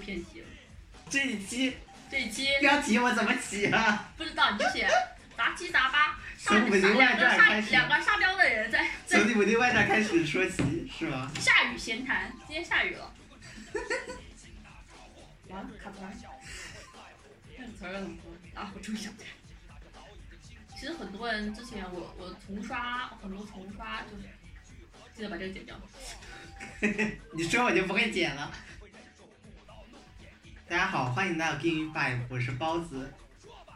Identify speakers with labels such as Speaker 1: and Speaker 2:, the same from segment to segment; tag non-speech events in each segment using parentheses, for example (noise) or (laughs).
Speaker 1: 偏题了。
Speaker 2: 这一期
Speaker 1: 这一期
Speaker 2: 标题我怎么起啊？
Speaker 1: 不知道你就写 (laughs) 杂七杂八，
Speaker 2: 从
Speaker 1: 上
Speaker 2: 武林外传开始
Speaker 1: 两个沙雕的人在 (laughs) 在
Speaker 2: 从《武林外传》开始说起是吗？
Speaker 1: 下雨闲谈，今天下雨了。完 (laughs) 了，卡词儿，这个词儿要怎么说啊？我终于想起来。其实很多人之前我我重刷很多重刷，就是记得把这个剪掉。
Speaker 2: 你说我就不会剪了。大家好，欢迎来到 Game Five，我是包子。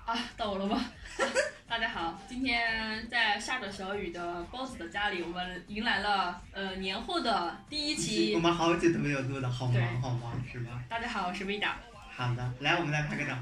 Speaker 1: 啊，到我了吗？(laughs) 大家好，今天在下着小雨的包子的家里，我们迎来了呃年后的第一期
Speaker 2: 我。们好久都没有录了，好忙好忙是吧？
Speaker 1: 大家好，我是维达。
Speaker 2: 好的，来我们来拍个照。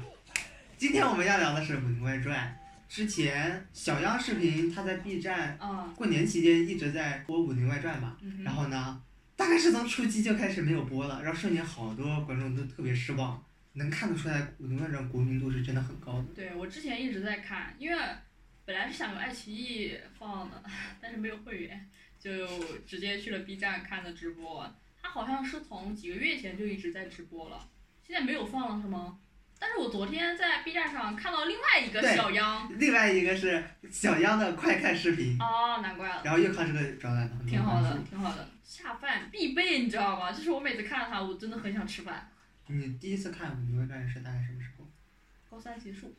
Speaker 2: 今天我们要聊的是《武林外传》。之前小央视频他在 B 站
Speaker 1: 嗯
Speaker 2: 过年期间一直在播《武林外传》嘛，
Speaker 1: 嗯
Speaker 2: 然后呢，大概是从初期就开始没有播了，然后瞬间好多观众都特别失望，能看得出来《武林外传》国民度是真的很高的。
Speaker 1: 对我之前一直在看，因为本来是想用爱奇艺放的，(laughs) 但是没有会员，就直接去了 B 站看的直播。他好像是从几个月前就一直在直播了，现在没有放了是吗？但是我昨天在 B 站上看到另外一个小央，
Speaker 2: 另外一个是小央的快看视频，
Speaker 1: 哦，难怪了。
Speaker 2: 然后又看这个
Speaker 1: 挺好的。，挺好的，下饭必备，你知道吗？就是我每次看到它，我真的很想吃饭。
Speaker 2: 你第一次看《武林外传》是大概什么时候？
Speaker 1: 高三结束，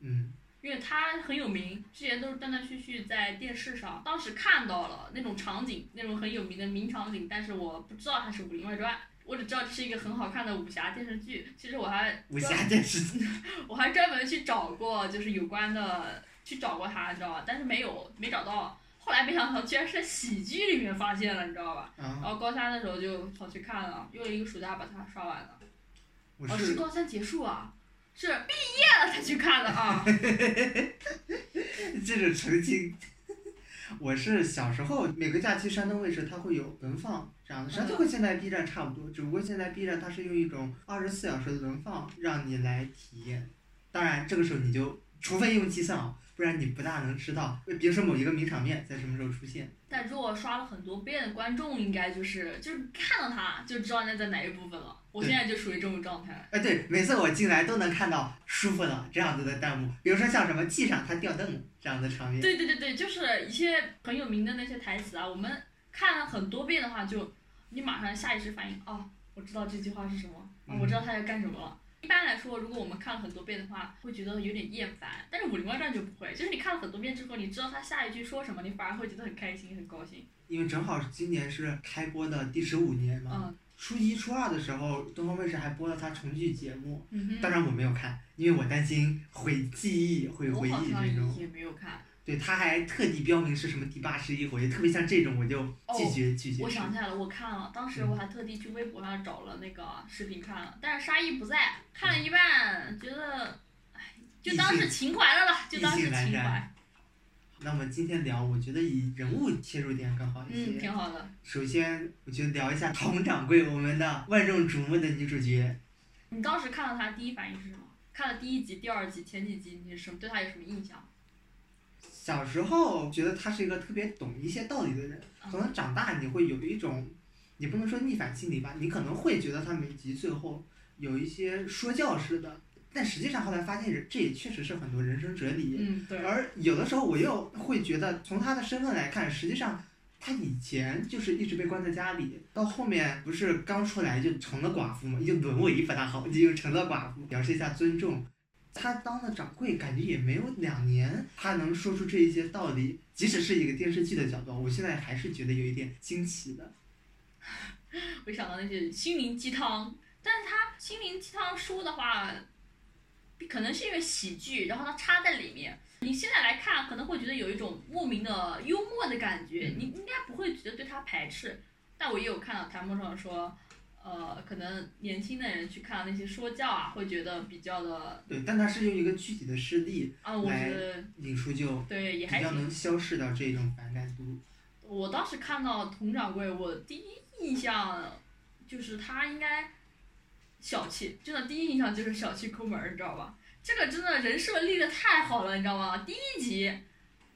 Speaker 2: 嗯，
Speaker 1: 因为它很有名，之前都是断断续续在电视上，当时看到了那种场景，那种很有名的名场景，但是我不知道它是《武林外传》，我只知道这是一个很好看的武侠电视剧。其实我还 (laughs)
Speaker 2: 武侠电视剧。(laughs)
Speaker 1: 我还专门去找过，就是有关的去找过它，你知道吧？但是没有没找到。后来没想到居然是在喜剧里面发现了，你知道吧？然
Speaker 2: 啊，
Speaker 1: 后高三的时候就跑去看了，用了一个暑假把它刷完了。
Speaker 2: 我
Speaker 1: 哦，是
Speaker 2: 是
Speaker 1: 高三结束啊，是毕业了才去看的啊。(laughs)
Speaker 2: 这种澄清。我是小时候每个假期山东卫视它会有轮放这样的，实际上就和现在 B 站差不多，只不过现在 B 站它是用一种二十四小时的轮放让你来体验。当然这个时候你就除非用计算啊，不然你不大能知道，比如说某一个名场面在什么时候出现。
Speaker 1: 但如果刷了很多遍的观众，应该就是就是看到他就知道那在哪一部分了。我现在就属于这种状态。
Speaker 2: 哎，对，每次我进来都能看到舒服的这样子的弹幕，比如说像什么系上他掉凳这样的场面。
Speaker 1: 对对对对，就是一些很有名的那些台词啊，我们看了很多遍的话，就你马上下意识反应，哦，我知道这句话是什么，哦，我知道他要干什么了。一般来说，如果我们看了很多遍的话，会觉得有点厌烦。但是《武林外传》就不会，就是你看了很多遍之后，你知道他下一句说什么，你反而会觉得很开心、很高兴。
Speaker 2: 因为正好是今年是开播的第十五年嘛，
Speaker 1: 嗯
Speaker 2: 初一、初二的时候，东方卫视还播了他重聚节目，
Speaker 1: 嗯哼。
Speaker 2: 当然我没有看，因为我担心会记忆、会回
Speaker 1: 我好像
Speaker 2: 忆这种。
Speaker 1: 也没有看。
Speaker 2: 对，他还特地标明是什么第八十一回，特别像这种我就拒绝、拒绝
Speaker 1: 哦我。想起来了，我看了，当时我还特地去微博上找了那个视频看了，但是沙溢不在，看了一半，觉得，哎，就当是情怀了啦，就当是情怀，
Speaker 2: 那么今天聊，我觉得以人物切入点更好一些
Speaker 1: 嗯，
Speaker 2: 些。
Speaker 1: 挺好的。
Speaker 2: 首先，我觉得聊一下佟掌柜，我们的万众瞩目的女主角。
Speaker 1: 你当时看到她第一反应是什么？看了第一集、第二集、前几集，你是什么对她有什么印象？
Speaker 2: 小时候觉得他是一个特别懂一些道理的人，可能长大你会有一种，你不能说逆反心理吧，你可能会觉得他每集最后有一些说教式的，但实际上后来发现这也确实是很多人生哲理。
Speaker 1: 嗯，对。
Speaker 2: 而有的时候我又会觉得，从他的身份来看，实际上他以前就是一直被关在家里，到后面不是刚出来就成了寡妇嘛，已经沦为不大好，就成了寡妇，表示一下尊重。她当了掌柜，感觉也没有两年，他能说出这一些道理，即使是一个电视剧的角度，我现在还是觉得有一点惊奇的。(laughs)
Speaker 1: 我想到那些心灵鸡汤，但是他心灵鸡汤说的话，可能是因为喜剧，然后他插在里面。你现在来看，可能会觉得有一种莫名的幽默的感觉，你应该不会觉得对他排斥。但我也有看到弹幕上说，呃，可能年轻的人去看那些说教啊，会觉得比较的
Speaker 2: 对，但它是用一个具体的事例
Speaker 1: 啊，我觉得
Speaker 2: 引出，就
Speaker 1: 对也
Speaker 2: 比较。能消释掉这种反感度。
Speaker 1: 我当时看到佟掌柜，我第一印象就是他应该小气，真的第一印象就是小气抠门儿，你知道吧？这个真的人设立的太好了，你知道吗？第一集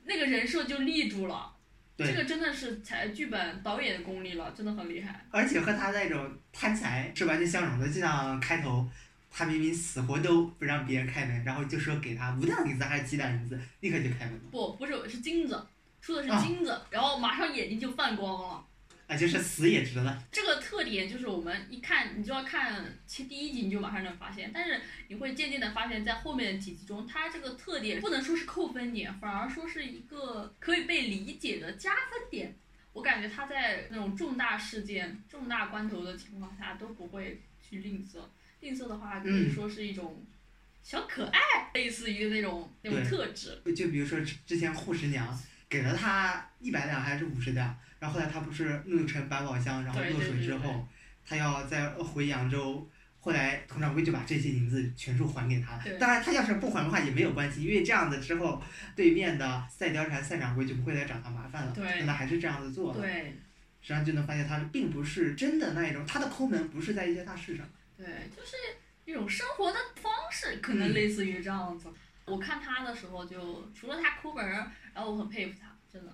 Speaker 1: 那个人设就立住了，
Speaker 2: 对
Speaker 1: 这个真的是才剧本导演的功力了，真的很厉害。
Speaker 2: 而且和他那种贪财是完全相容的，就像开头，他明明死活都不让别人开门，然后就说给他五两银子还是几两银子，立刻就开门了。
Speaker 1: 不，不是是金子，出的是
Speaker 2: 啊
Speaker 1: 金子，然后马上眼睛就泛光了。
Speaker 2: 啊，就是死也值了。
Speaker 1: 这个特点就是我们一看，你就要看其第一集你就马上能发现，但是你会渐渐的发现，在后面的几集中，它这个特点不能说是扣分点，反而说是一个可以被理解的加分点。我感觉他在那种重大事件、重大关头的情况下都不会去吝啬，吝啬的话可以
Speaker 2: 嗯
Speaker 1: 说是一种小可爱，类似于那种那种特质。
Speaker 2: 就比如说之之前护士娘给了他一百两还是五十两，然后后来他不是弄成百宝箱，然后落水之后，他要再回扬州。后来佟掌柜就把这些银子全数还给他。当然，他要是不还的话也没有关系，因为这样子之后，对面的赛貂蝉赛掌柜就不会来找他麻烦了。
Speaker 1: 对
Speaker 2: 但他还是这样子做了。
Speaker 1: 对
Speaker 2: 实际上就能发现他并不是真的那一种，他的抠门不是在一些大事上。
Speaker 1: 对，就是一种生活的方式，可能
Speaker 2: 嗯
Speaker 1: 类似于这样子。我看他的时候就，除了他抠门儿，然后我很佩服他，真的。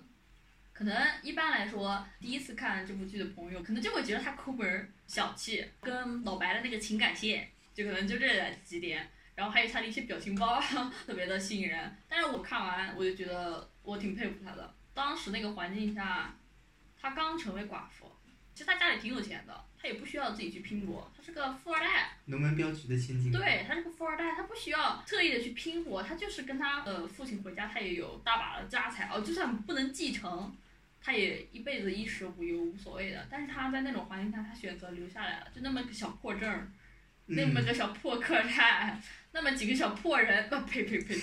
Speaker 1: 可能一般来说，第一次看这部剧的朋友，可能就会觉得他抠门儿、小气，跟老白的那个情感线，就可能就这几点。然后还有他的一些表情包，(laughs) 特别的吸引人。但是我看完，我就觉得我挺佩服他的。当时那个环境下，他刚成为寡妇，其实他家里挺有钱的，他也不需要自己去拼搏，他是个富二代。
Speaker 2: 龙门镖局的千金。
Speaker 1: 对他是个富二代，他不需要特意的去拼搏，他就是跟他呃父亲回家，他也有大把的家财哦，就算不能继承，他也一辈子衣食无忧无所谓的。但是他在那种环境下，他选择留下来了，就那么个小破证儿，那么
Speaker 2: 嗯，
Speaker 1: 个小破客栈，那么几个小破人，不呸呸呸，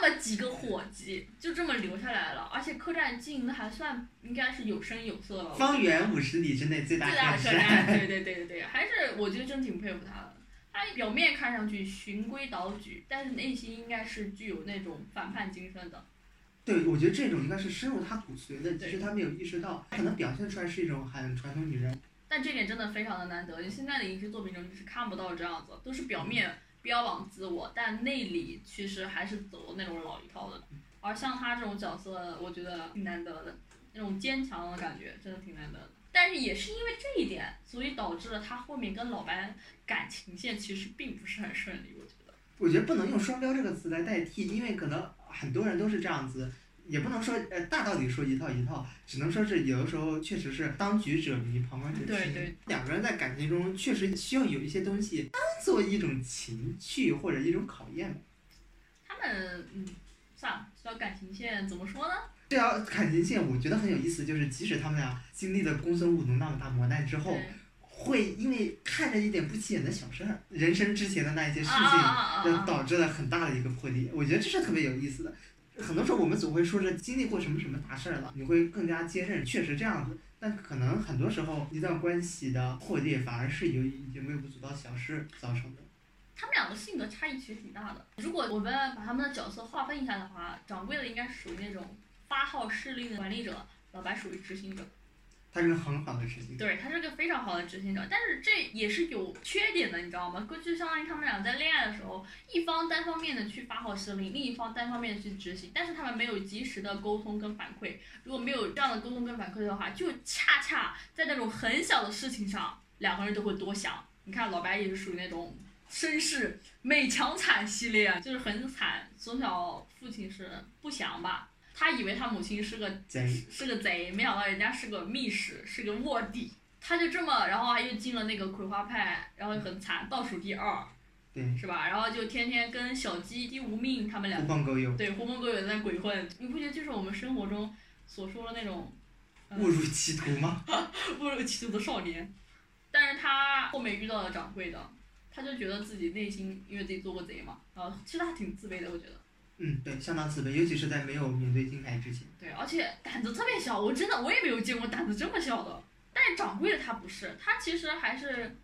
Speaker 1: 那么几个伙计就这么留下来了，而且客栈经营的还算应该是有声有色了。
Speaker 2: 方圆五十里之内最大
Speaker 1: 的
Speaker 2: 客
Speaker 1: 客栈，对对对对对，还是我觉得真挺佩服他的。他表面看上去循规蹈矩，但是内心应该是具有那种反叛精神的。
Speaker 2: 对，我觉得这种应该是深入他骨髓的，
Speaker 1: 对
Speaker 2: 只是他没有意识到，可能表现出来是一种很传统女人。
Speaker 1: 但这点真的非常的难得，你现在的影视作品中你是看不到这样子，都是表面标榜自我，但内里其实还是走那种老一套的。而像他这种角色，我觉得挺难得的，那种坚强的感觉真的挺难得的。但是也是因为这一点，所以导致了他后面跟老白感情线其实并不是很顺利，我觉得。
Speaker 2: 我觉得不能用“双标”这个词来代替，因为可能很多人都是这样子，也不能说呃大道理说一套一套，只能说是有的时候确实是当局者迷，旁观者清。
Speaker 1: 对对
Speaker 2: 两个人在感情中确实需要有一些东西当做一种情趣或者一种考验吧。
Speaker 1: 他们嗯，算了，这条感情线怎么说呢？
Speaker 2: 这条感情线我觉得很有意思，就是即使他们俩经历了公孙务农那么大磨难之后，会因为看着一点不起眼的小事儿，人生之前的那一些事情，就！导致了很大的一个破裂。我觉得这是特别有意思的。很多时候我们总会说是经历过什么什么大事儿了，你会更加坚韧，确实这样子。但可能很多时候一段关系的破裂，反而是由于一些微不足道小事造成的。
Speaker 1: 他们两个性格差异其实挺大的。如果我们把他们的角色划分一下的话，掌柜的应该属于那种发号施令的管理者，老白属于执行者。
Speaker 2: 他是个很好的事情。
Speaker 1: 对他是个非常好的执行者，但是这也是有缺点的，你知道吗？就相当于他们俩在恋爱的时候，一方单方面的去发号施令，另一方单方面的去执行，但是他们没有及时的沟通跟反馈。如果没有这样的沟通跟反馈的话，就恰恰在那种很小的事情上，两个人都会多想。你看老白也是属于那种绅士美强惨系列，就是很惨，从小父亲是不祥吧。他以为他母亲是个
Speaker 2: 贼，
Speaker 1: 是个贼，没想到人家是个密使，是个卧底。他就这么，然后又进了那个葵花派，然后又很惨，倒数第二，
Speaker 2: 对，
Speaker 1: 是吧？然后就天天跟小鸡、鸡无命他们俩
Speaker 2: 狐，朋狗友，
Speaker 1: 对狐朋狗友在鬼混。你不觉得就是我们生活中所说的那种呃
Speaker 2: 误入歧途吗？(laughs)
Speaker 1: 误入歧途的少年？但是他后面遇到了掌柜的，他就觉得自己内心因为自己做过贼嘛，然后其实他挺自卑的，我觉得。
Speaker 2: 嗯，对，相当自卑，尤其是在没有面对金牌之前。
Speaker 1: 对，而且胆子特别小，我真的我也没有见过胆子这么小的。但是掌柜的他不是，他其实还是，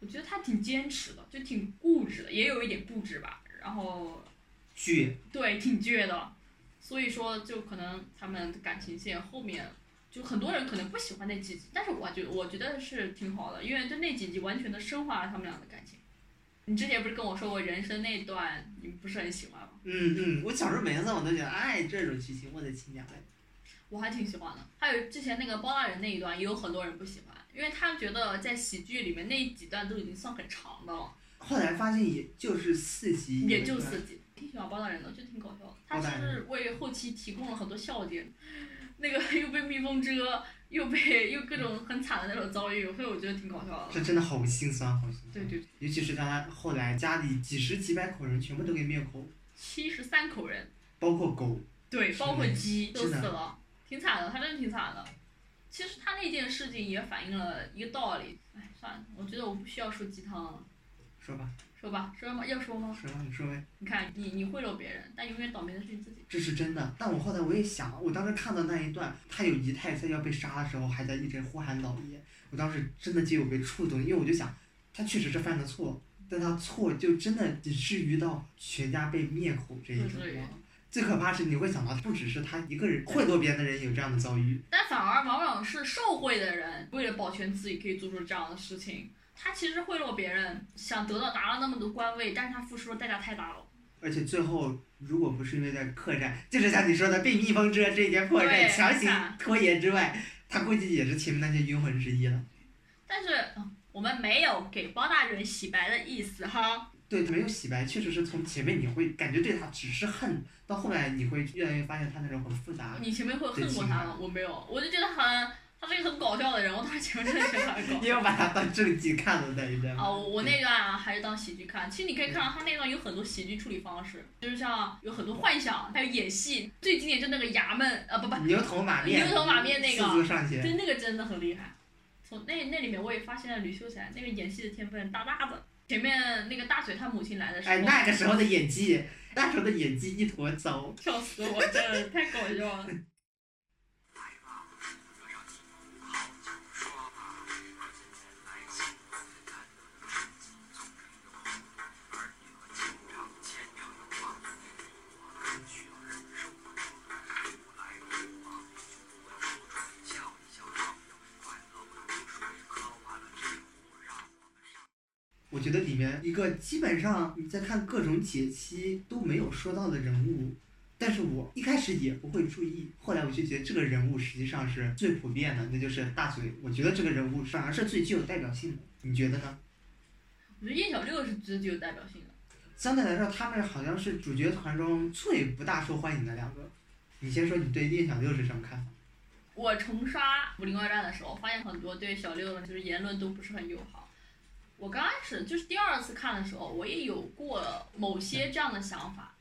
Speaker 1: 我觉得他挺坚持的，就挺固执的，也有一点固执吧。然后
Speaker 2: 倔，
Speaker 1: 对，挺倔的，所以说就可能他们的感情线后面，就很多人可能不喜欢那几集，但是我觉我觉得是挺好的，因为就那几集完全的升华了他们俩的感情。你之前不是跟我说过人生那段你不是很喜欢吗？
Speaker 2: 嗯嗯，(laughs) 我小时候每次我都觉得，哎，这种剧情我的亲娘嘞。
Speaker 1: 我还挺喜欢的。还有之前那个包大人那一段，也有很多人不喜欢，因为他觉得在喜剧里面那几段都已经算很长的了，
Speaker 2: 后来发现也就是四集，
Speaker 1: 也就四集。挺喜欢包大人的，就挺搞笑的。他是为后期提供了很多笑点，那个 (laughs) 又被蜜蜂蛰，又被又各种很惨的那种遭遇，所以我觉得挺搞笑的。
Speaker 2: 这真的好心酸，好心酸。
Speaker 1: 对对，
Speaker 2: 尤其是他后来家里几十几百口人全部都给灭口，
Speaker 1: 七十三口人，
Speaker 2: 包括狗。
Speaker 1: 对，包括鸡都死了，挺惨的，他真的挺惨的。其实他那件事情也反映了一个道理，哎，算了，我觉得我不需要说鸡汤了，
Speaker 2: 说吧，
Speaker 1: 说吧，说吗？要说吗？
Speaker 2: 说吧，你说呗。
Speaker 1: 你看，你你贿赂别人，但永远倒霉的是你自己。
Speaker 2: 这是真的，但我后来我也想，我当时看到那一段，他有姨太在要被杀的时候，还在一直呼喊老爷，我当时真的就有被触动，因为我就想，他确实是犯了错，但他错就真的以至于到全家被灭口这一种
Speaker 1: 对
Speaker 2: 吗？最可怕是你会想到，不只是他一个人贿赂别人的人有这样的遭遇，
Speaker 1: 但反而往往是受贿的人，为了保全自己，可以做出这样的事情。他其实贿赂别人，想得到达了那么多官位，但是他付出的代价太大了。
Speaker 2: 而且最后如果不是因为在客栈，就是像你说的被蜜蜂蛰这一件破
Speaker 1: 对
Speaker 2: 绽强行拖延之外，他估计也是前面那些冤魂之一了。
Speaker 1: 但是、嗯我们没有给包大人洗白的意思哈。
Speaker 2: 对，没有洗白，确实是从前面你会感觉对他只是恨，到后来你会越来越发现他那种很复杂。
Speaker 1: 你前面会恨过他吗？我没有，我就觉得很，他是一个很搞笑的人，我当时前面真的觉得他很搞笑
Speaker 2: 你
Speaker 1: 笑。
Speaker 2: 要把他当正剧看的那一段。
Speaker 1: 啊，我我那段啊还是当喜剧看。其实你可以看到他那段有很多喜剧处理方式，就是像有很多幻想，还有演戏。最经典就那个衙门，啊不不，
Speaker 2: 牛头马面，
Speaker 1: 牛头马面那个
Speaker 2: 上前。
Speaker 1: 对那个真的很厉害。从那那里面我也发现了吕秀才那个演戏的天分大大的。前面那个大嘴他母亲来的时候，
Speaker 2: 哎，那个时候的演技，那时候的演技一坨糟。(laughs)
Speaker 1: 笑死我，真的太搞笑了。
Speaker 2: 个基本上你在看各种解析都没有说到的人物，但是我一开始也不会注意，后来我就觉得这个人物实际上是最普遍的，那就是大嘴。我觉得这个人物反而是最具有代表性的，你觉得呢？
Speaker 1: 我觉得叶小六是最具有代表性的。
Speaker 2: 相对来说，他们好像是主角团中最不大受欢迎的两个。你先说你对叶小六是什么看法？
Speaker 1: 我重刷《武林外传》的时候，发现很多对小六的就是言论都不是很友好。我刚开始就是第二次看的时候，我也有过某些这样的想法，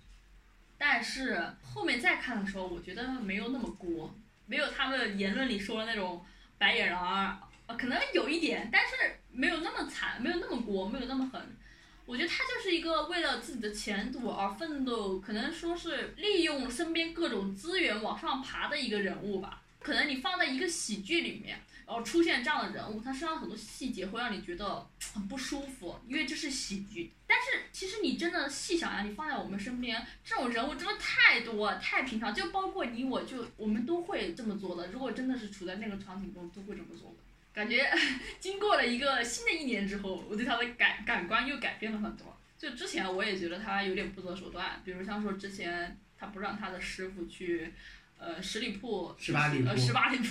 Speaker 1: 但是后面再看的时候，我觉得没有那么锅，没有他们言论里说的那种白眼狼啊，可能有一点，但是没有那么惨，没有那么锅，没有那么狠。我觉得他就是一个为了自己的前途而奋斗，可能说是利用身边各种资源往上爬的一个人物吧。可能你放在一个喜剧里面，然后出现这样的人物，他身上很多细节会让你觉得很不舒服，因为这是喜剧。但是其实你真的细想呀，你放在我们身边，这种人物真的太多太平常，就包括你我就我们都会这么做的。如果真的是处在那个场景中，都会这么做的。感觉 (laughs) 经过了一个新的一年之后，我对他的感感官又改变了很多。就之前我也觉得他有点不择手段，比如像说之前他不让他的师傅去，呃十里铺，
Speaker 2: 十八里铺
Speaker 1: 呃十八里铺，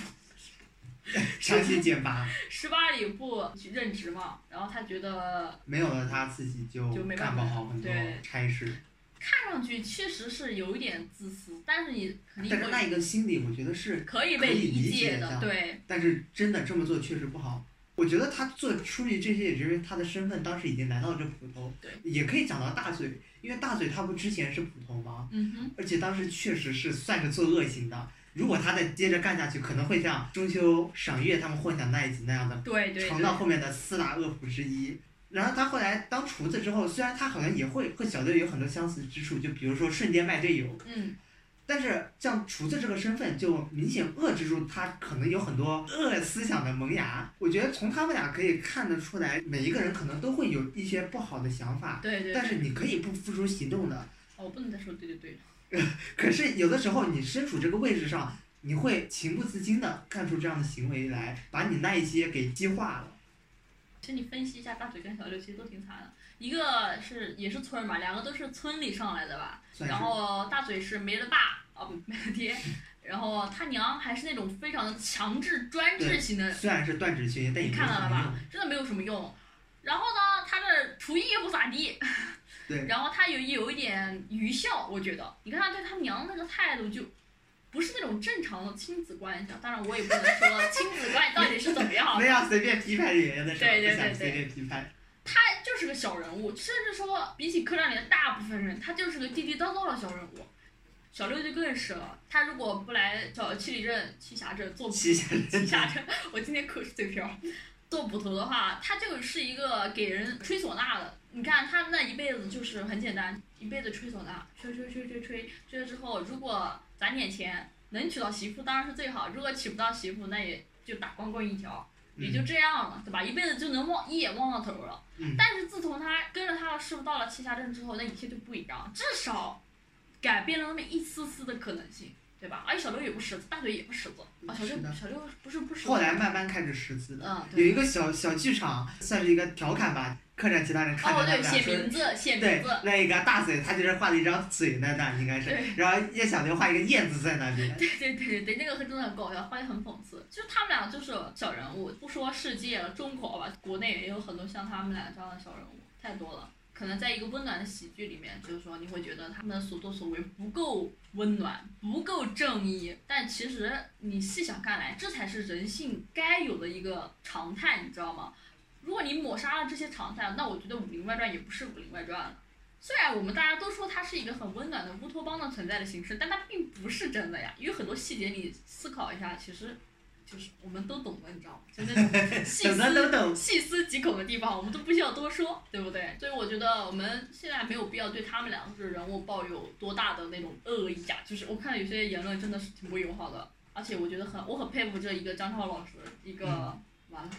Speaker 2: 强行减八，
Speaker 1: 十八里铺去任职嘛，然后他觉得
Speaker 2: 没有了他自己就
Speaker 1: 就没办
Speaker 2: 干
Speaker 1: 法
Speaker 2: 不好很多
Speaker 1: 对
Speaker 2: 差事。
Speaker 1: 看上去确实是有一点自私，但是你肯定
Speaker 2: 但是那一个心理，我觉得是
Speaker 1: 可以被
Speaker 2: 可以理
Speaker 1: 解的，
Speaker 2: 解的
Speaker 1: 对
Speaker 2: 但是真的这么做确实不好。我觉得他做出于这些，也是因为他的身份当时已经来到了这普通。
Speaker 1: 对。
Speaker 2: 也可以讲到大嘴，因为大嘴他不之前是普通吗？
Speaker 1: 嗯哼，
Speaker 2: 而且当时确实是算是做恶行的。如果他再接着干下去，可能会像中秋赏月他们幻想那一集那样的，
Speaker 1: 对对对
Speaker 2: 尝到后面的四大恶妇之一。然后他后来当厨子之后，虽然他好像也会和小队有很多相似之处，就比如说瞬间卖队友，
Speaker 1: 嗯，
Speaker 2: 但是像厨子这个身份，就明显遏制住他可能有很多恶思想的萌芽。我觉得从他们俩可以看得出来，每一个人可能都会有一些不好的想法，
Speaker 1: 对对对，
Speaker 2: 但是你可以不付诸行动的。
Speaker 1: 哦不能再说对对对了。(laughs)
Speaker 2: 可是有的时候你身处这个位置上，你会情不自禁的干出这样的行为来，把你那一些给激化了。
Speaker 1: 其实你分析一下，大嘴跟小六其实都挺惨的，一个是也是村儿嘛，两个都是村里上来的吧，然后大嘴是没了爸，哦不没了爹，(laughs) 然然后他娘还是那种非常的强制专制型的，
Speaker 2: 虽然是断指群，但也
Speaker 1: 你
Speaker 2: 没
Speaker 1: 看到了吧？真的没有什么用。然后呢，他的厨艺也不咋地，(laughs)
Speaker 2: 对，
Speaker 1: 然后他有有一点愚孝，我觉得，你看他对他娘那个态度就。不是那种正常的亲子关系啊，当然我也不能说亲子关系到底是怎么样的，(laughs)
Speaker 2: 没有随便批判演员的时候，
Speaker 1: 对对对对
Speaker 2: 随便批判。
Speaker 1: 他就是个小人物，甚至说比起客栈里的大部分人，他就是个地地道道的小人物。小六就更是了，他如果不来找七里镇、七侠镇做
Speaker 2: 七侠镇，
Speaker 1: 我今天口是嘴瓢，做捕头的话，他就是一个给人吹唢呐的。你看他那一辈子就是很简单，一辈子吹唢呐，吹吹吹吹吹，吹了之后，如果攒点钱能娶到媳妇当然是最好，如果娶不到媳妇，那也就打光棍一条。也就这样了，对吧？一辈子就能望一眼望到头了。
Speaker 2: 嗯
Speaker 1: 但是自从他跟着他的师傅到了栖霞镇之后，那一切就不一样，至少改变了那么一丝丝的可能性，对吧？而且小六也不识字，大嘴也不识字啊。小六小六不是不识字。
Speaker 2: 后来慢慢开始识字的，
Speaker 1: 嗯，
Speaker 2: 有。一个小小剧场，算是一个调侃吧。客栈其他人看着
Speaker 1: 哦，对，
Speaker 2: 他们俩说
Speaker 1: 写名字，写名
Speaker 2: 对
Speaker 1: 字，，
Speaker 2: 那个大嘴，他就是画了一张嘴在那，应该是
Speaker 1: 对，
Speaker 2: 然后叶小玲画一个燕子在那边，
Speaker 1: 对对对对，那个真的很搞笑，画的很讽刺。就是他们俩就是小人物，不说世界了，中国吧，国内也有很多像他们俩这样的小人物，太多了。可能在一个温暖的喜剧里面，就是说你会觉得他们的所作所为不够温暖，不够正义，但其实你细想看来，这才是人性该有的一个常态，你知道吗？如果你抹杀了这些常态，那我觉得《武林外传》也不是《武林外传》了。虽然我们大家都说它是一个很温暖的乌托邦的存在的形式，但它并不是真的呀。因为很多细节你思考一下，其实就是我们都懂的，你知道吗？就那种细思 (laughs)
Speaker 2: 懂。
Speaker 1: 细思极恐的地方，我们都不需要多说，对不对？所以我觉得我们现在没有必要对他们两个人物抱有多大的那种恶意啊。就是我看有些言论真的是挺不友好的，而且我觉得很我很佩服这一个张超老师，一个、
Speaker 2: 嗯
Speaker 1: 完了，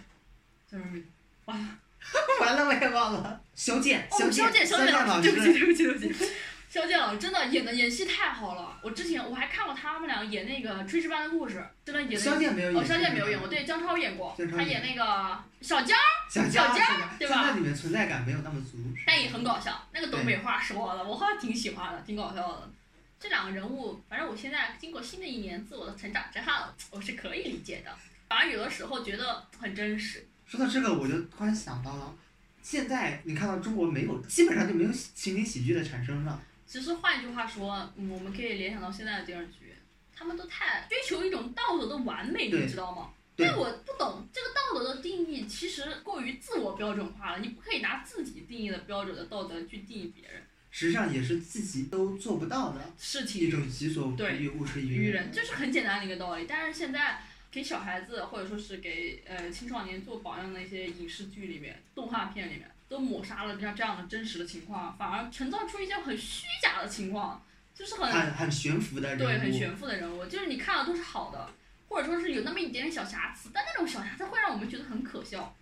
Speaker 1: 就是完了。(laughs)
Speaker 2: 完了我也忘了。肖剑，
Speaker 1: 哦，肖剑，
Speaker 2: 肖
Speaker 1: 肖剑
Speaker 2: 老
Speaker 1: 师，对不起，对不起，对不起。肖剑老师真的演的演戏太好了，我之前我还看过他们俩演那个《炊事班的故事》，真的演的。
Speaker 2: 肖剑没有演。
Speaker 1: 哦，肖剑没有演过，对，姜超演过，他演那个小江，
Speaker 2: 小
Speaker 1: 小
Speaker 2: 江
Speaker 1: 江对吧
Speaker 2: 在那里面存在感没有那么足。
Speaker 1: 但也很搞笑。那个东北话说的，我好像挺喜欢的，挺搞笑的。这两个人物，反正我现在经过新的一年自我的成长之后，我是可以理解的。反而有的时候觉得很真实。
Speaker 2: 说到这个，我就突然想到了，现在你看到中国没有，基本上就没有情景喜剧的产生了。
Speaker 1: 其实换一句话说，嗯，我们可以联想到现在的电视剧，他们都太追求一种道德的完美，你知道吗？
Speaker 2: 对
Speaker 1: 我不懂这个道德的定义，其实过于自我标准化了。你不可以拿自己定义的标准的道德去定义别人。
Speaker 2: 实际上也是自己都做不到的
Speaker 1: 事情
Speaker 2: 一种己所不
Speaker 1: 对
Speaker 2: 欲，勿施
Speaker 1: 愚
Speaker 2: 于
Speaker 1: 人，这是很简单的一个道理。但是现在给小孩子或者说是给呃青少年做榜样的一些影视剧里面、动画片里面，都抹杀了像这样的真实的情况，反而陈造出一些很虚假的情况，就是很
Speaker 2: 很很悬浮的人物。
Speaker 1: 对很悬浮的人物，就是你看了都是好的，或者说是有那么一点点小瑕疵，但那种小瑕疵会让我们觉得很可笑。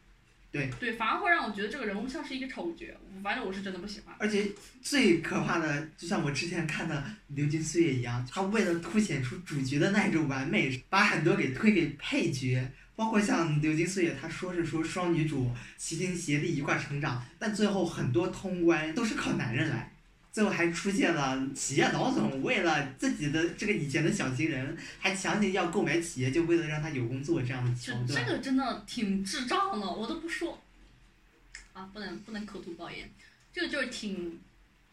Speaker 2: 对
Speaker 1: 对，反而会让我觉得这个人物像是一个丑角，反正我是真的不喜欢。
Speaker 2: 而且最可怕的，就像我之前看的《流金岁月》一样，他为了凸显出主角的那一种完美，把很多给推给配角。包括像《流金岁月》，他说是说双女主齐心协力一块成长，但最后很多通关都是靠男人来。最后还出现了企业老总为了自己的这个以前的小情人，还强行要购买企业，就为了让他有工作这样的桥
Speaker 1: 这这。个真的挺智障的，我都不说，啊，不能不能口吐暴言，这个就是挺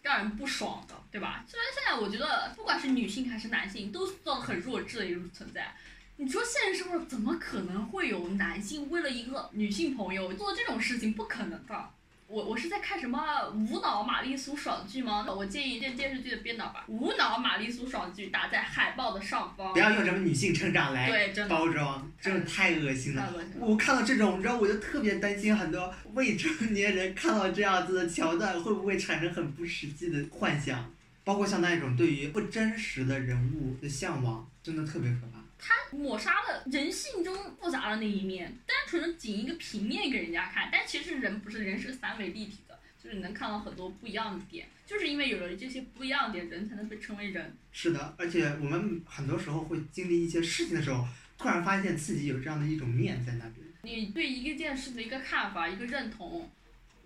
Speaker 1: 让人不爽的，对吧？虽然现在我觉得不管是女性还是男性，都塑造得很弱智的一种存在。你说现实生活中怎么可能会有男性为了一个女性朋友做这种事情？不可能的。我我是在看什么无脑玛丽苏爽剧吗？我建议这电视剧的编导把无脑玛丽苏爽剧打在海报的上方
Speaker 2: 不。要用什么女性成长来包装，真的太恶心了。
Speaker 1: 心了。
Speaker 2: 我看到这种，你知道，我就特别担心很多未成年人看到这样子的桥段，会不会产生很不实际的幻想？包括像那一种对于不真实的人物的向往，真的特别可怕。
Speaker 1: 抹杀了人性中复杂的那一面，单纯的仅一个平面给人家看，但其实人不是人是个三维立体的，就是你能看到很多不一样的点，就是因为有了这些不一样的点，人才能被称为人。
Speaker 2: 是的，而且我们很多时候会经历一些事情的时候，突然发现自己有这样的一种面在那边。
Speaker 1: 你对一件事的一个看法、一个认同，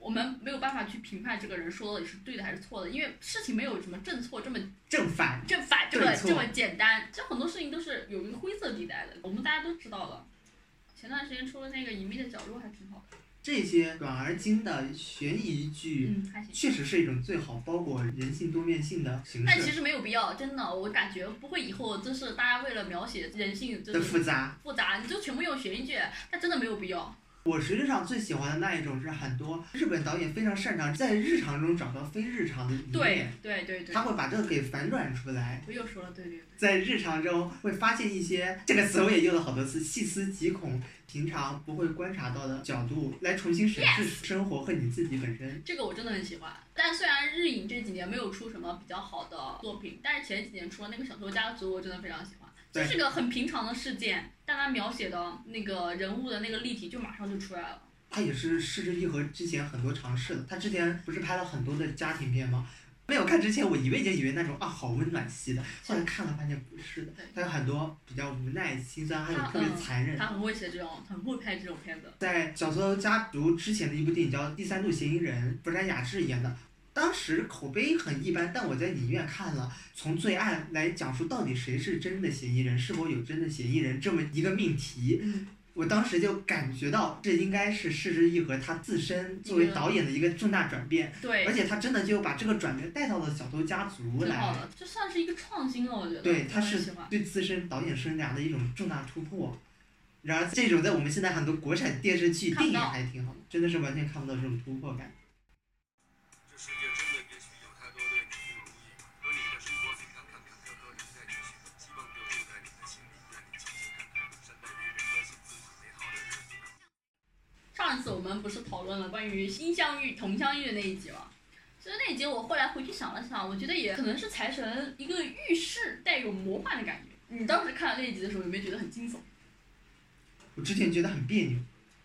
Speaker 1: 我们没有办法去评判这个人说的是对的还是错的，因为事情没有什么正错这么
Speaker 2: 正反，
Speaker 1: 正反这么这么简单，这很多事情都是有一个灰色地带的，我们大家都知道了。前段时间出了那个《隐秘的角落》，还挺好的。
Speaker 2: 这些软而精的悬疑剧，
Speaker 1: 嗯，还行。
Speaker 2: 确实是一种最好包裹人性多面性的形式。
Speaker 1: 但其实没有必要，真的，我感觉不会以后就是大家为了描写人性
Speaker 2: 的复杂，
Speaker 1: 复杂，你就全部用悬疑剧，但真的没有必要。
Speaker 2: 我实际上最喜欢的那一种是很多日本导演非常擅长在日常中找到非日常的一面，
Speaker 1: 对对对对，
Speaker 2: 他会把这个给反转出来。
Speaker 1: 我又说了，对对对，
Speaker 2: 在日常中会发现一些这个词我也用了好多次，细思极恐，平常不会观察到的角度来重新审视生活和你自己本身。
Speaker 1: 这个我真的很喜欢。但虽然日影这几年没有出什么比较好的作品，但是前几年出了那个《小偷家族》，我真的非常喜欢。这是个很平常的事件，但他描写的那个人物的那个立体就马上就出来了。
Speaker 2: 他也是失之愈合之前很多尝试的。他之前不是拍了很多的家庭片吗？没有看之前，我以为就以为那种啊好温暖系的，后来看了发现不是的。他有很多比较无奈、心酸，还有特别残忍。
Speaker 1: 他很会写这种，很会拍这种片子。
Speaker 2: 在《小偷家族》之前的一部电影叫《第三度嫌疑人》，福山雅治演的，当时口碑很一般，但我在影院看了，从罪案来讲述到底谁是真的嫌疑人，是否有真的嫌疑人这么一个命题。我当时就感觉到，这应该是失之愈合他自身作为导演的一个重大转变。
Speaker 1: 对。
Speaker 2: 而且他真的就把这个转变带到了小偷家族来。
Speaker 1: 好的，这算是一个创新了，我觉得。
Speaker 2: 对，他是对自身导演生涯的一种重大突破。然而，这种在我们现在很多国产电视剧、电影还挺好的，真的是完全看不到这种突破感。
Speaker 1: 上次我们不是讨论了关于心相遇同相遇的那一集吗？其实那一集我后来回去想了想，我觉得也可能是财神一个预示带有魔幻的感觉。你当时看了那一集的时候，有没有觉得很惊悚？
Speaker 2: 我之前觉得很别扭，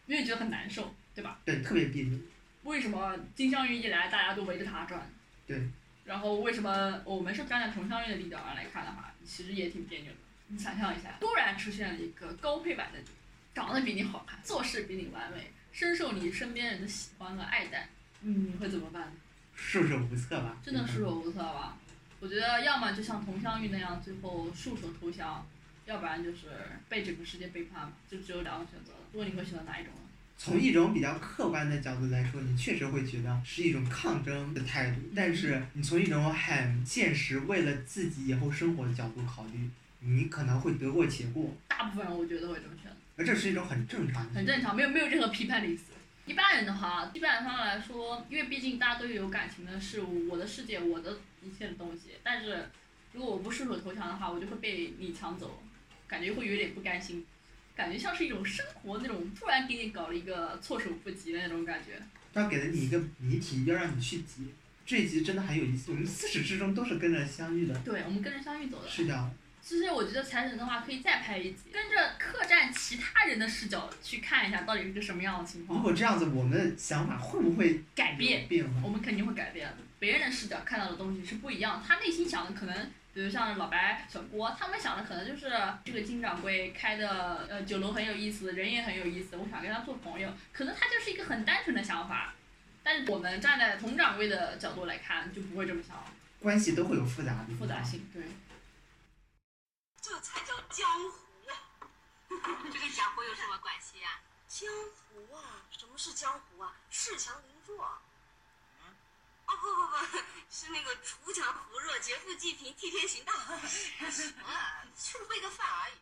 Speaker 1: 因为觉得很难受，对吧？
Speaker 2: 对，特别别扭。
Speaker 1: 为什么金镶玉一来，大家都围着他转？
Speaker 2: 对。
Speaker 1: 然后为什么我们是站在同相玉的立场上来看的话，其实也挺别扭的。你想象一下，突然出现了一个高配版的你，长得比你好看，做事比你完美。深受你身边人的喜欢和爱戴，嗯，你会怎么办？
Speaker 2: 束手无策吧。
Speaker 1: 真的束手无策吧？我觉得要么就像佟湘玉那样，最后束手投降，要不然就是被整个世界背叛，就只有两种选择了。如果你会选择哪一种呢？
Speaker 2: 从一种比较客观的角度来说，你确实会觉得是一种抗争的态度。但是你从一种很现实，为了自己以后生活的角度考虑，你可能会得过且过。
Speaker 1: 大部分人我觉得会这么选。
Speaker 2: 而这是一种很正常，
Speaker 1: 很正常，没有没有任何批判的意思。一般人的话，基本上来说，因为毕竟大家都有感情的事物，我的世界，我的一切的东西。但是，如果我不顺手投降的话，我就会被你抢走，感觉会有点不甘心，感觉像是一种生活那种突然给你搞了一个措手不及的那种感觉。
Speaker 2: 他给了你一个谜题，要让你去解。这一集真的很有意思，我们自始至终都是跟着相遇的。
Speaker 1: 对，我们跟着相遇走的。
Speaker 2: 是的。
Speaker 1: 其实我觉得财神的话可以再拍一集，跟着客栈其他人的视角去看一下，到底是个什么样的情况。
Speaker 2: 如果这样子，我们的想法会不会
Speaker 1: 改变？我们肯定会改变。别人的视角看到的东西是不一样，他内心想的可能，比如像老白、小郭，他们想的可能就是这个金掌柜开的呃酒楼很有意思，人也很有意思，我想跟他做朋友，可能他就是一个很单纯的想法。但是我们站在佟掌柜的角度来看，就不会这么想。
Speaker 2: 关系都会有复杂
Speaker 1: 复杂性，对。
Speaker 3: 这才叫江湖啊！这跟江湖有什么关系呀？江湖啊，什么是江湖啊？恃强凌弱。嗯。哦不不不，是那个锄强扶弱、劫富济贫、替天行道。什么？就是喂个饭而已。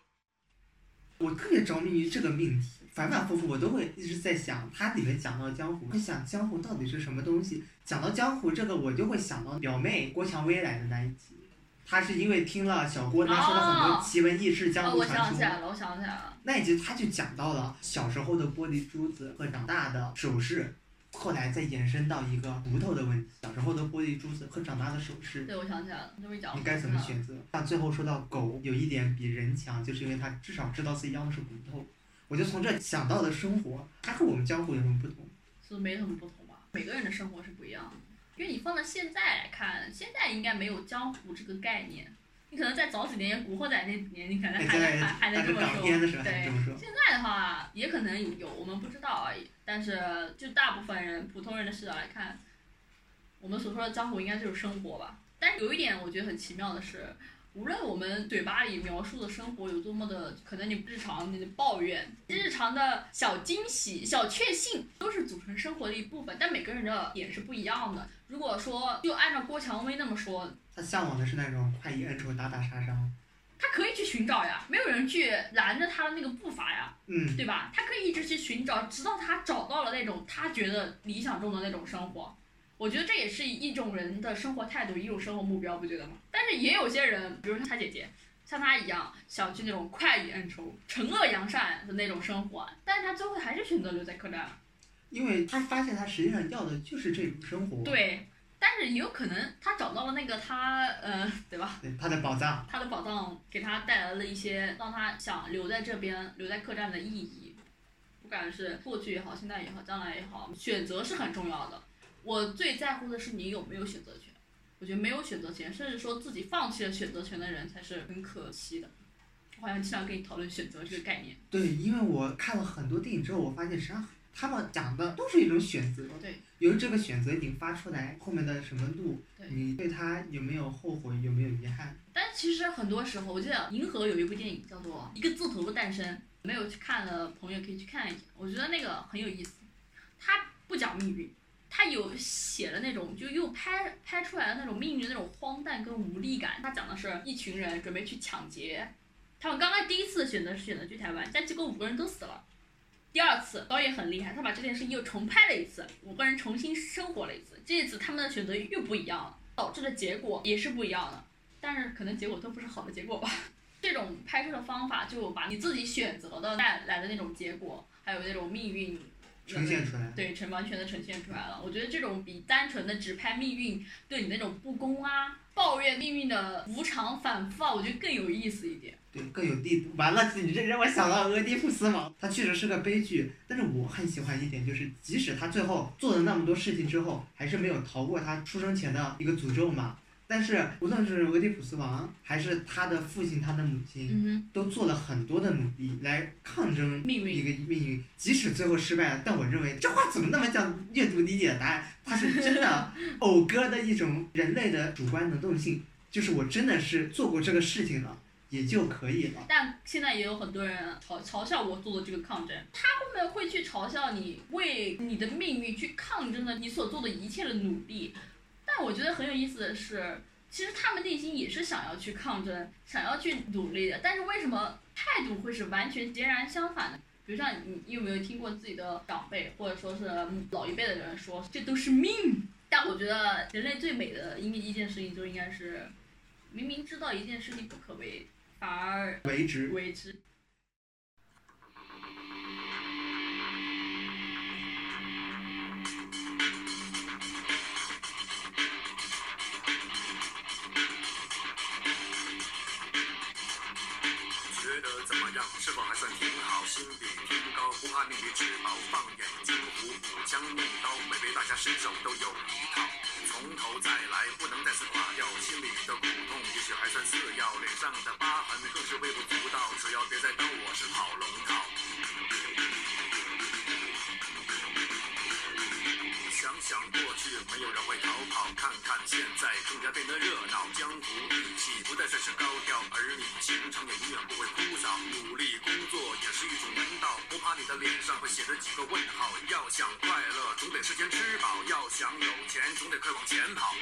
Speaker 2: 我特别着迷于这个命题，反反复复我都会一直在想，它里面讲到江湖，会想江湖到底是什么东西？讲到江湖这个，我就会想到表妹郭蔷薇来的那一集。他是因为听了小郭他说了很多奇闻异事、江湖传说。
Speaker 1: 我想起来了，我想起来了。
Speaker 2: 那一集他就讲到了小时候的玻璃珠子和长大的首饰，后来再延伸到一个骨头的问题：小时候的玻璃珠子和长大的首饰。
Speaker 1: 对，我想起来了，你
Speaker 2: 讲。你该怎么选择？他最后说到狗有一点比人强，就是因为它至少知道自己要的是骨头。我就从这想到的生活，它和我们江湖有什么不同？
Speaker 1: 是没什么不同吧？每个人的生活是不一样的。因为你放到现在来看，现在应该没有江湖这个概念。你可能在早几年古惑仔那几年，你可能还还还能这么说。对，现在的话也可能有，我们不知道而已。但是就大部分人普通人的视角来看，我们所说的江湖应该就是生活吧。但是有一点我觉得很奇妙的是，无论我们嘴巴里描述的生活有多么的，可能你日常你的抱怨、日常的小惊喜、小确幸，都是组成生活的一部分。但每个人的点是不一样的。如果说就按照郭蔷薇那么说，
Speaker 2: 他向往的是那种快意恩仇、打打杀杀。
Speaker 1: 他可以去寻找呀，没有人去拦着他的那个步伐呀，
Speaker 2: 嗯，
Speaker 1: 对吧？他可以一直去寻找，直到他找到了那种他觉得理想中的那种生活。我觉得这也是一种人的生活态度，一种生活目标，不觉得吗？但是也有些人，比如说他姐姐，像他一样想去那种快意恩仇、惩恶扬善的那种生活，但是他最后还是选择留在客栈。
Speaker 2: 因为他发现他实际上要的就是这种生活。
Speaker 1: 对，但是也有可能他找到了那个他，呃，对吧？
Speaker 2: 对，他的宝藏。
Speaker 1: 他的宝藏给他带来了一些让他想留在这边、留在客栈的意义。不管是过去也好，现在也好，将来也好，选择是很重要的。我最在乎的是你有没有选择权。我觉得没有选择权，甚至说自己放弃了选择权的人才是很可惜的。我好像经常跟你讨论选择这个概念。
Speaker 2: 对，因为我看了很多电影之后，我发现实际上他们讲的都是一种选择。
Speaker 1: 对。
Speaker 2: 由于这个选择引发出来后面的什么路，
Speaker 1: 对
Speaker 2: 你对他有没有后悔，有没有遗憾？
Speaker 1: 但其实很多时候，我记得《银河》有一部电影叫做《一个字头的诞生》，没有去看的朋友可以去看一下。我觉得那个很有意思，他不讲命运。他有写了那种，就又拍拍出来的那种命运那种荒诞跟无力感。他讲的是一群人准备去抢劫，他们刚刚第一次选择是选择去台湾，但结果五个人都死了。第二次导演很厉害，他把这件事情又重拍了一次，五个人重新生活了一次。这次他们的选择又不一样了，导致的结果也是不一样的。但是可能结果都不是好的结果吧。(laughs) 这种拍摄的方法就把你自己选择的带来的那种结果，还有那种命运。
Speaker 2: 呈现出来，
Speaker 1: 对，呈完全的呈现出来了。我觉得这种比单纯的只拍命运对你那种不公啊，抱怨命运的无常反复啊，我觉得更有意思一点。
Speaker 2: 对，更有力度。完了，你这让我想到俄狄浦斯王，他确实是个悲剧。但是我很喜欢一点，就是即使他最后做了那么多事情之后，还是没有逃过他出生前的一个诅咒嘛。但是无论是俄狄浦斯王，还是他的父亲、他的母亲，都做了很多的努力来抗争
Speaker 1: 命运
Speaker 2: 一个命运，即使最后失败了，但我认为这话怎么那么像阅读理解的答案？它是真的 (laughs) 讴歌的一种人类的主观能动性，就是我真的是做过这个事情了，也就可以了。
Speaker 1: 但现在也有很多人嘲嘲笑我做的这个抗争，他后面会去嘲笑你为你的命运去抗争的你所做的一切的努力。但我觉得很有意思的是，其实他们内心也是想要去抗争、想要去努力的，但是为什么态度会是完全截然相反的？比如像你，你有没有听过自己的长辈或者说是老一辈的人说，这都是命？但我觉得人类最美的一一件事情就应该是，明明知道一件事情不可为，反而
Speaker 2: 为之。
Speaker 1: 为之。
Speaker 4: 心比天高，不怕命比纸薄。放眼江湖，舞枪弄刀，每位大侠身手都有一套。从头再来，不能再次垮掉。心里的苦痛也许还算次要，脸上的疤痕更是微不足道。只要别再当我是跑龙套。想想过去，没有人会逃跑。看看现在，更加变得热闹。江湖义气不再算是高调，儿女情长也永远不会枯燥。努力工作也是一种门道，不怕你的脸上会写着几个问号。要想快乐，总得事先吃饱；要想有钱，总得快往前跑。